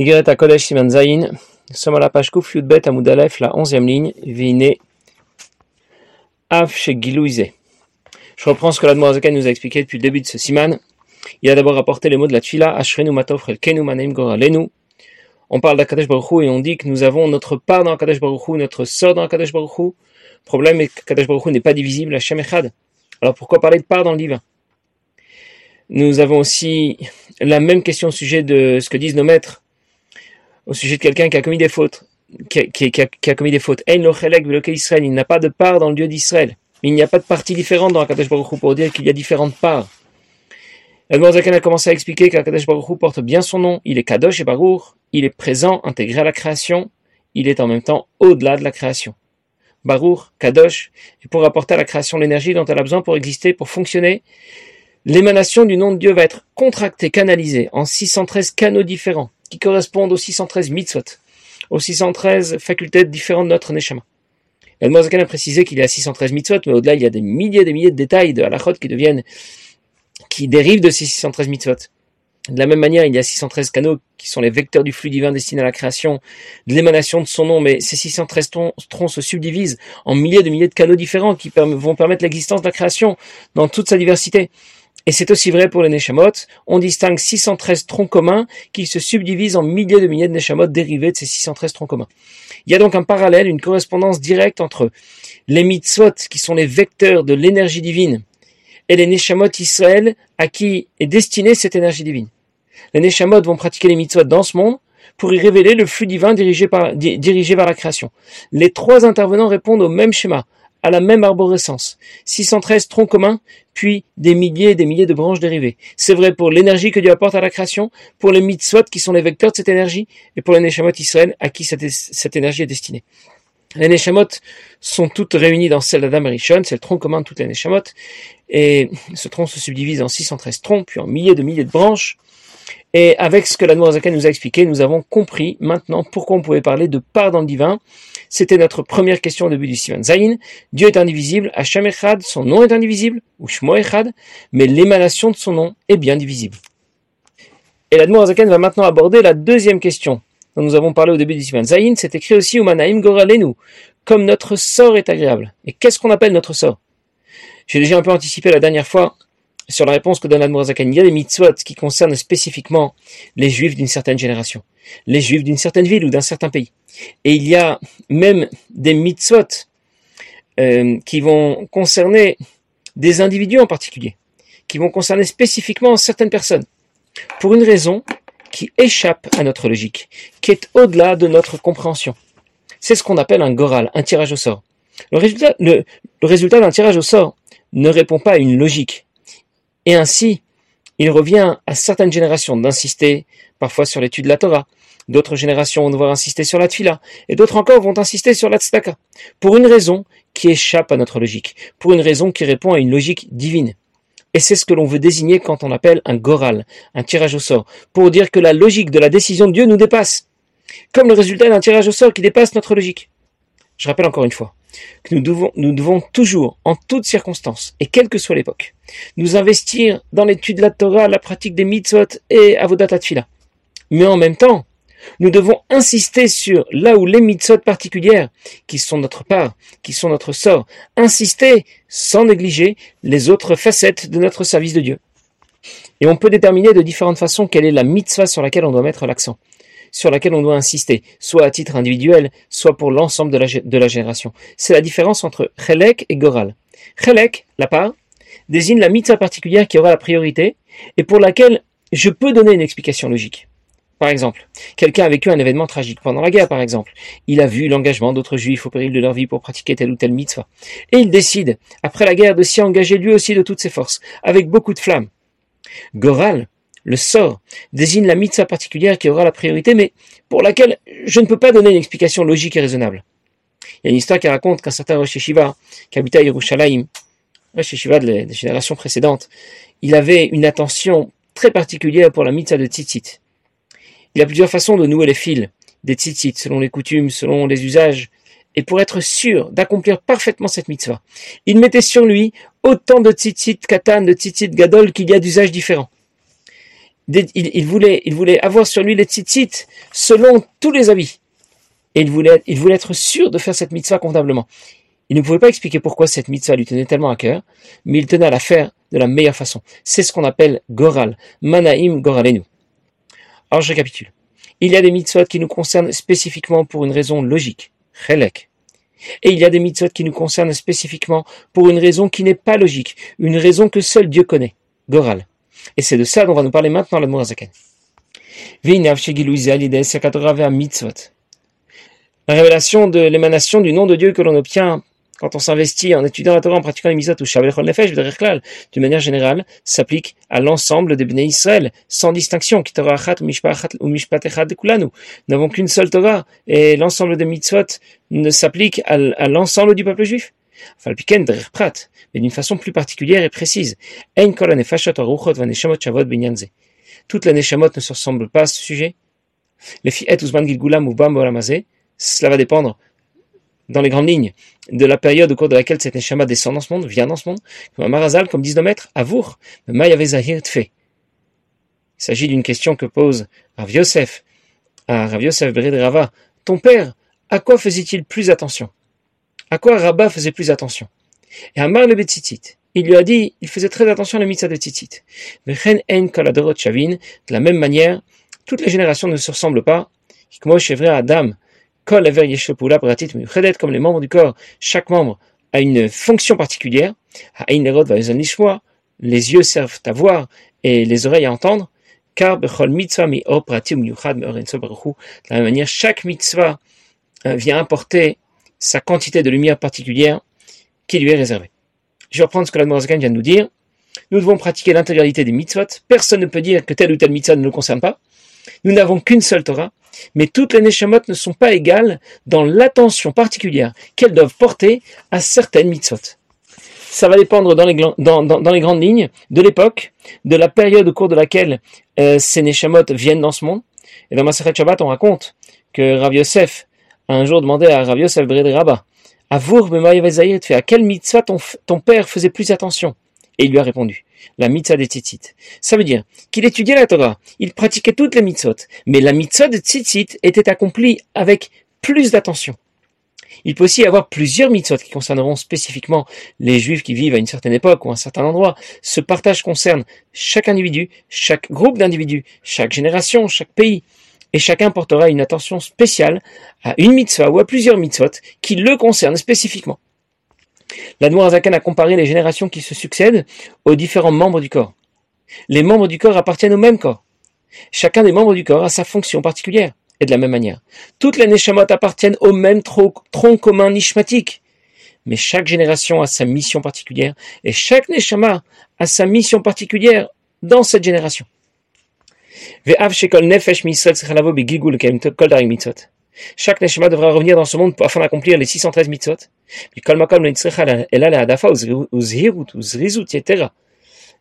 Yigret Kodesh Siman Zayin, nous sommes à la page Kouf Yudbet Amoudalef, la onzième ligne, Vine Av Shegilouize. Je reprends ce que l'Admorazakan nous a expliqué depuis le début de ce Siman. Il a d'abord apporté les mots de la Tfila, Ashrenu Matov Relkenu Maneim Goralenu. On parle d'Akadesh Baruch et on dit que nous avons notre part dans Akadesh Baruch notre sort dans Akadesh Baruch Le problème est que Akadesh Baruch n'est pas divisible, à Echad. Alors pourquoi parler de part dans le divin? Nous avons aussi la même question au sujet de ce que disent nos maîtres au sujet de quelqu'un qui a commis des fautes, qui, qui, a, commis des fautes. Il n'a pas de part dans le Dieu d'Israël. Il n'y a pas de partie différente dans Akadosh Baruch Hu pour dire qu'il y a différentes parts. Zakan a commencé à expliquer qu'Akadosh Baruch Hu porte bien son nom. Il est Kadosh et Baruch. Il est présent, intégré à la création. Il est en même temps au-delà de la création. Baruch, Kadosh, et pour apporter à la création l'énergie dont elle a besoin pour exister, pour fonctionner, l'émanation du nom de Dieu va être contractée, canalisée en 613 canaux différents qui correspondent aux 613 mitzvot, aux 613 facultés différentes de notre neshama. El a précisé qu'il y a 613 mitzvot, mais au-delà, il y a des milliers et des milliers de détails de halachot qui deviennent, qui dérivent de ces 613 mitzvot. De la même manière, il y a 613 canaux qui sont les vecteurs du flux divin destiné à la création, de l'émanation de son nom, mais ces 613 troncs se subdivisent en milliers de milliers de canaux différents qui vont permettre l'existence de la création dans toute sa diversité. Et c'est aussi vrai pour les Neshamot. On distingue 613 troncs communs qui se subdivisent en milliers de milliers de Neshamot dérivés de ces 613 troncs communs. Il y a donc un parallèle, une correspondance directe entre les mitzvot qui sont les vecteurs de l'énergie divine et les Neshamot Israël à qui est destinée cette énergie divine. Les Neshamot vont pratiquer les mitzvot dans ce monde pour y révéler le flux divin dirigé, par, dirigé vers la création. Les trois intervenants répondent au même schéma, à la même arborescence. 613 troncs communs, puis des milliers et des milliers de branches dérivées. C'est vrai pour l'énergie que Dieu apporte à la création, pour les mitzvot qui sont les vecteurs de cette énergie, et pour les Neshamot Israël à qui cette, énergie est destinée. Les Neshamot sont toutes réunies dans celle d'Adam Rishon, c'est le tronc commun de toutes les Neshamot, et ce tronc se subdivise en 613 troncs, puis en milliers de milliers de branches, et avec ce que la Noirzakan nous a expliqué, nous avons compris maintenant pourquoi on pouvait parler de part dans le divin. C'était notre première question au début du Sivan Zayin. Dieu est indivisible, Hashem Echad, son nom est indivisible, ou Shmo Echad, mais l'émanation de son nom est bien divisible. Et la Noirzakan va maintenant aborder la deuxième question dont nous avons parlé au début du Sivan Zayin. C'est écrit aussi Umanaim Goralenu, comme notre sort est agréable. Et qu'est-ce qu'on appelle notre sort? J'ai déjà un peu anticipé la dernière fois sur la réponse que donne Admorazakan. Il y a des mitzvot qui concernent spécifiquement les juifs d'une certaine génération, les juifs d'une certaine ville ou d'un certain pays. Et il y a même des mitzvot euh, qui vont concerner des individus en particulier, qui vont concerner spécifiquement certaines personnes, pour une raison qui échappe à notre logique, qui est au-delà de notre compréhension. C'est ce qu'on appelle un goral, un tirage au sort. Le résultat d'un tirage au sort ne répond pas à une logique, et ainsi, il revient à certaines générations d'insister parfois sur l'étude de la Torah. D'autres générations vont devoir insister sur la Tfila. Et d'autres encore vont insister sur la. Pour une raison qui échappe à notre logique. Pour une raison qui répond à une logique divine. Et c'est ce que l'on veut désigner quand on appelle un goral, un tirage au sort. Pour dire que la logique de la décision de Dieu nous dépasse. Comme le résultat d'un tirage au sort qui dépasse notre logique. Je rappelle encore une fois que nous devons, toujours, en toutes circonstances, et quelle que soit l'époque, nous investir dans l'étude de la Torah, la pratique des mitzvot et avodat tfila. Mais en même temps, nous devons insister sur là où les mitzvot particulières, qui sont notre part, qui sont notre sort, insister sans négliger les autres facettes de notre service de Dieu. Et on peut déterminer de différentes façons quelle est la mitzvah sur laquelle on doit mettre l'accent sur laquelle on doit insister, soit à titre individuel, soit pour l'ensemble de la, génération. C'est la différence entre Chelek et Goral. Chelek, la part, désigne la mitzvah particulière qui aura la priorité et pour laquelle je peux donner une explication logique. Par exemple, quelqu'un a vécu un événement tragique pendant la guerre, par exemple. Il a vu l'engagement d'autres juifs au péril de leur vie pour pratiquer telle ou telle mitzvah. Et il décide, après la guerre, de s'y engager lui aussi de toutes ses forces, avec beaucoup de flammes. Goral, le sort désigne la mitzvah particulière qui aura la priorité, mais pour laquelle je ne peux pas donner une explication logique et raisonnable. Il y a une histoire qui raconte qu'un certain Rosh Yeshiva, qui habitait à Yerushalayim, Rosh Yeshiva de des générations précédentes, il avait une attention très particulière pour la mitzvah de tzitzit. Il a plusieurs façons de nouer les fils des tzitzit, selon les coutumes, selon les usages, et pour être sûr d'accomplir parfaitement cette mitzvah. Il mettait sur lui autant de tzitzit katan, de tzitzit gadol qu'il y a d'usages différents il, voulait, avoir sur lui les tzitzit selon tous les avis. Et il voulait, être sûr de faire cette mitzvah convenablement. Il ne pouvait pas expliquer pourquoi cette mitzvah lui tenait tellement à cœur, mais il tenait à la faire de la meilleure façon. C'est ce qu'on appelle goral, manaim goralenu. Alors je récapitule. Il y a des mitzvot qui nous concernent spécifiquement pour une raison logique, chelek. Et il y a des mitzvot qui nous concernent spécifiquement pour une raison qui n'est pas logique, une raison que seul Dieu connaît, goral. Et c'est de ça dont va nous parler maintenant le Zaken. La révélation de l'émanation du nom de Dieu que l'on obtient quand on s'investit en étudiant la Torah, en pratiquant les misot ou Shabbat Nefesh, d'une manière générale, s'applique à l'ensemble des Bnei Israël, sans distinction. Nous n'avons qu'une seule Torah, et l'ensemble des mitzvot ne s'applique à, l'ensemble du peuple juif. Mais d'une façon plus particulière et précise. Toutes les neshamot ne se ressemblent pas à ce sujet. Les filles cela va dépendre dans les grandes lignes de la période au cours de laquelle cette neshama descend dans ce monde, vient dans ce monde, comme marazal, comme disent nos avour, fait. Il s'agit d'une question que pose Rav Yosef à Rav Yosef Rava. Ton père, à quoi faisait-il plus attention? À quoi Rabat faisait plus attention? Et Amar le Betzitit, il lui a dit, il faisait très attention à la mitzvah de Tzitzit. De la même manière, toutes les générations ne se ressemblent pas. Adam, comme les membres du corps, chaque membre a une fonction particulière. Les yeux servent à voir et les oreilles à entendre. Car de la même manière, chaque mitzvah euh, vient apporter sa quantité de lumière particulière qui lui est réservée. Je vais reprendre ce que la vient de nous dire. Nous devons pratiquer l'intégralité des mitzvot. Personne ne peut dire que tel ou tel mitzvah ne nous concerne pas. Nous n'avons qu'une seule Torah. Mais toutes les neshamot ne sont pas égales dans l'attention particulière qu'elles doivent porter à certaines mitzvot. Ça va dépendre dans les, grandes lignes de l'époque, de la période au cours de laquelle euh, ces neshamot viennent dans ce monde. Et dans Masachet Shabbat, on raconte que Rav Yosef un jour demandé à Rav Yosef Bred Rabba, à à quelle mitzvah ton, père faisait plus attention? Et il lui a répondu, la mitzvah des tzitzit. Ça veut dire qu'il étudiait la Torah, il pratiquait toutes les mitzvot, mais la mitzvah de tzitzit était accomplie avec plus d'attention. Il peut aussi y avoir plusieurs mitzvot qui concerneront spécifiquement les juifs qui vivent à une certaine époque ou à un certain endroit. Ce partage concerne chaque individu, chaque groupe d'individus, chaque génération, chaque pays. Et chacun portera une attention spéciale à une mitzvah ou à plusieurs mitzvot qui le concernent spécifiquement. L'Admorazakan a comparé les générations qui se succèdent aux différents membres du corps. Les membres du corps appartiennent au même corps. Chacun des membres du corps a sa fonction particulière. Et de la même manière, toutes les neshamot appartiennent au même tronc, commun nishmatique. Mais chaque génération a sa mission particulière et chaque neshama a sa mission particulière dans cette génération. Chaque Neshama devra revenir dans ce monde afin d'accomplir les 613 mitzvot.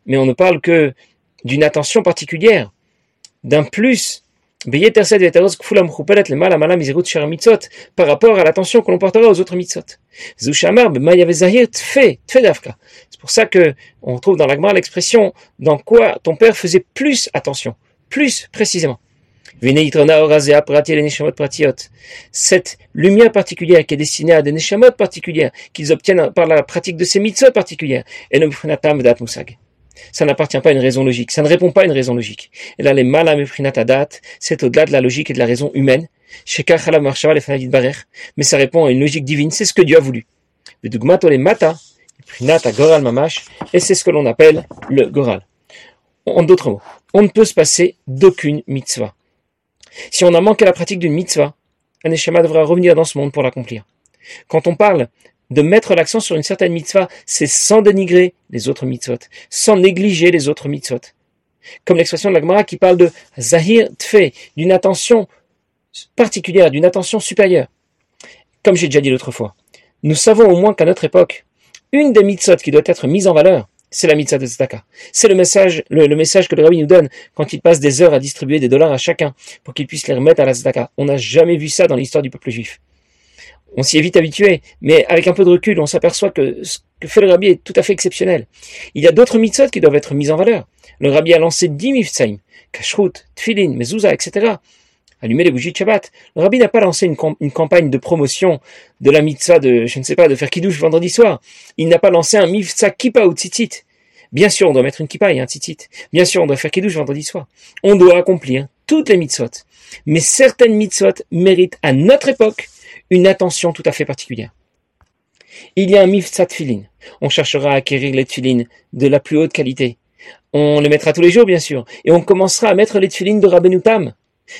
Mais on ne parle que d'une attention particulière, d'un plus, par rapport à l'attention que l'on portera aux autres mitzvot. C'est pour ça que on trouve dans l'Agmar l'expression dans quoi ton père faisait plus attention, plus précisément. Cette lumière particulière qui est destinée à des neshamot particulières, qu'ils obtiennent par la pratique de ces mitzvot particulières, ça n'appartient pas à une raison logique, ça ne répond pas à une raison logique. Et là, les malameprinatadat, c'est au-delà de la logique et de la raison humaine. Mais ça répond à une logique divine, c'est ce que Dieu a voulu. Et c'est ce que l'on appelle le goral. En d'autres mots, on ne peut se passer d'aucune mitzvah. Si on a manqué la pratique d'une mitzvah, un devra revenir dans ce monde pour l'accomplir. Quand on parle de mettre l'accent sur une certaine mitzvah, c'est sans dénigrer les autres mitzvot, sans négliger les autres mitzvot. Comme l'expression de la Gemara qui parle de zahir tfe, d'une attention particulière, d'une attention supérieure. Comme j'ai déjà dit l'autre fois, nous savons au moins qu'à notre époque, une des mitzvot qui doit être mise en valeur, c'est la mitzvah de tzedaka. C'est le message, le, message que le rabbi nous donne quand il passe des heures à distribuer des dollars à chacun pour qu'il puisse les remettre à la tzedaka. On n'a jamais vu ça dans l'histoire du peuple juif. On s'y est vite habitué, mais avec un peu de recul, on s'aperçoit que ce que fait le rabbi est tout à fait exceptionnel. Il y a d'autres mitzvot qui doivent être mises en valeur. Le rabbi a lancé dix mifsaim, kashrut, tfilin, mezouza, etc. Allumer les bougies de Shabbat. Le rabbi n'a pas lancé une, campagne de promotion de la mitzvah de, je ne sais pas, de faire kiddush vendredi soir. Il n'a pas lancé un mitzvah kippa ou tzitzit. Bien sûr, on doit mettre une kippa et un tzitzit. Bien sûr, on doit faire kiddush vendredi soir. On doit accomplir toutes les mitzvot. Mais certaines mitzvot méritent à notre époque une attention tout à fait particulière. Il y a un mitzvah tfilin. On cherchera à acquérir les tfilin de la plus haute qualité. On les mettra tous les jours, bien sûr. Et on commencera à mettre les tfilin de Rabbeinu Tam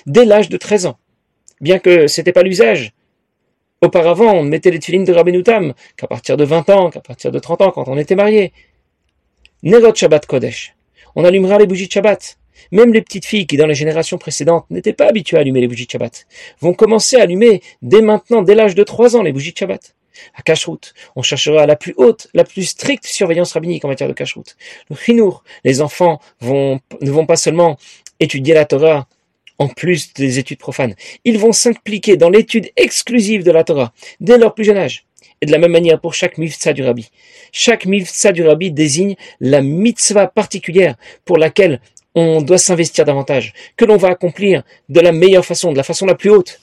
dès l'âge de 13 ans. Bien que c'était pas l'usage. Auparavant, on mettait les tfilin de Rabbeinu qu'à partir de 20 ans, qu'à partir de 30 ans, quand on était marié. Nerot Shabbat Kodesh. On allumera les bougies de Shabbat. Même les petites filles qui, dans les générations précédentes, n'étaient pas habituées à allumer les bougies de Shabbat, vont commencer à allumer dès maintenant, dès l'âge de 3 ans, les bougies de Shabbat. À Kashrut, on cherchera la plus haute, la plus stricte surveillance rabbinique en matière de Kashrut. Le Chinour, les enfants ne vont pas seulement étudier la Torah en plus des études profanes. Ils vont s'impliquer dans l'étude exclusive de la Torah dès leur plus jeune âge. Et de la même manière pour chaque mitzvah du rabbi. Chaque mitzvah du rabbi désigne la mitzvah particulière pour laquelle on doit s'investir davantage, que l'on va accomplir de la meilleure façon, de la façon la plus haute.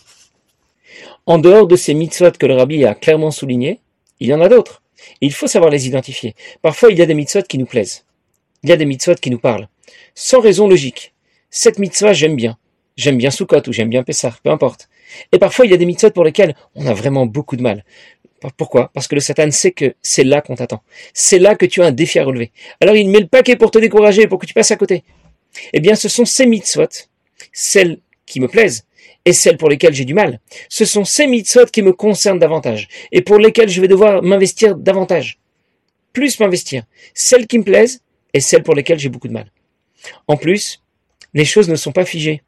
En dehors de ces mitzvot que le rabbi a clairement souligné, il y en a d'autres. il faut savoir les identifier. Parfois, il y a des mitzvot qui nous plaisent. Il y a des mitzvot qui nous parlent. Sans raison logique. Cette mitzvah, j'aime bien. J'aime bien Sukkot ou j'aime bien Pessah, peu importe. Et parfois, il y a des mitzvot pour lesquels on a vraiment beaucoup de mal. Pourquoi? Parce que le Satan sait que c'est là qu'on t'attend. C'est là que tu as un défi à relever. Alors il met le paquet pour te décourager, pour que tu passes à côté. Eh bien, ce sont ces mitzvot, celles qui me plaisent, et celles pour lesquelles j'ai du mal. Ce sont ces mitzvot qui me concernent davantage et pour lesquelles je vais devoir m'investir davantage. Plus m'investir. Celles qui me plaisent et celles pour lesquelles j'ai beaucoup de mal. En plus, les choses ne sont pas figées.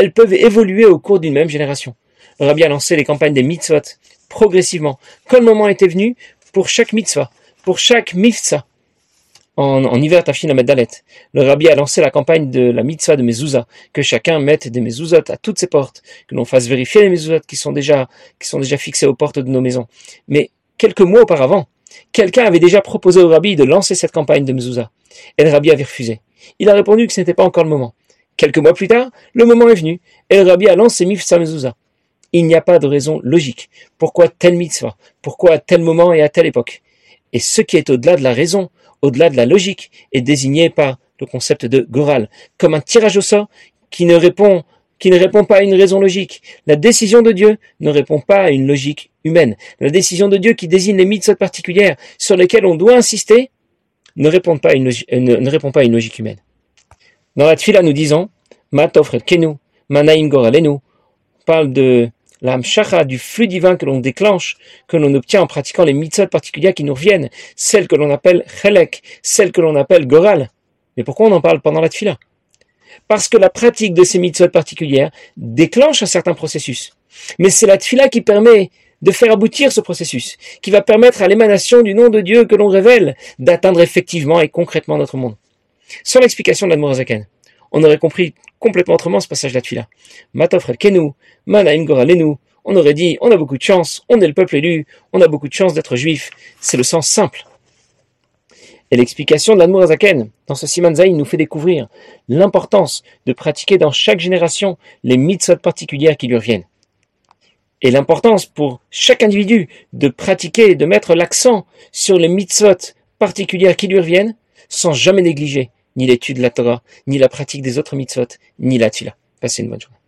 Elles peuvent évoluer au cours d'une même génération. Le rabbi a lancé les campagnes des mitzvot progressivement, quand le moment était venu, pour chaque mitzvah, pour chaque mitzvah en, en hiver Tafshin Dalet. Le rabbi a lancé la campagne de la mitzvah de mezouza, que chacun mette des mezuzot à toutes ses portes, que l'on fasse vérifier les mezuzot qui sont déjà qui sont déjà fixés aux portes de nos maisons. Mais quelques mois auparavant, quelqu'un avait déjà proposé au rabbi de lancer cette campagne de mezouza, et le rabbi avait refusé. Il a répondu que ce n'était pas encore le moment. Quelques mois plus tard, le moment est venu, et le rabbi a lancé Mifsa Mezouza. Il n'y a pas de raison logique. Pourquoi telle mitzvah? Pourquoi à tel moment et à telle époque? Et ce qui est au-delà de la raison, au-delà de la logique, est désigné par le concept de Goral, comme un tirage au sort qui ne répond qui ne répond pas à une raison logique. La décision de Dieu ne répond pas à une logique humaine. La décision de Dieu qui désigne les mitzvot particulières sur lesquelles on doit insister ne, répond pas à une logique humaine. Dans la tfila, nous disons, Matofret Kenu, Manaim Goralenu, parle de l'âme shacha, du flux divin que l'on déclenche, que l'on obtient en pratiquant les mitzvot particulières qui nous reviennent, celles que l'on appelle chelek, celles que l'on appelle goral. Mais pourquoi on en parle pendant la tfila Parce que la pratique de ces mitzvot particulières déclenche un certain processus. Mais c'est la tfila qui permet de faire aboutir ce processus, qui va permettre à l'émanation du nom de Dieu que l'on révèle d'atteindre effectivement et concrètement notre monde. Sans l'explication de l'Admorazaken, on aurait compris complètement autrement ce passage là Matofrel Kenu, Manaim. On aurait dit, on a beaucoup de chance, on est le peuple élu, on a beaucoup de chance d'être juif. C'est le sens simple. Et l'explication de l'Admour dans ce Siman Zayin nous fait découvrir l'importance de pratiquer dans chaque génération les mitzvot particulières qui lui reviennent. Et l'importance pour chaque individu de pratiquer, de mettre l'accent sur les mitzvot particulières qui lui reviennent, sans jamais négliger ni l'étude de la Torah, ni la pratique des autres mitzvot, ni la tila. Passez une bonne journée.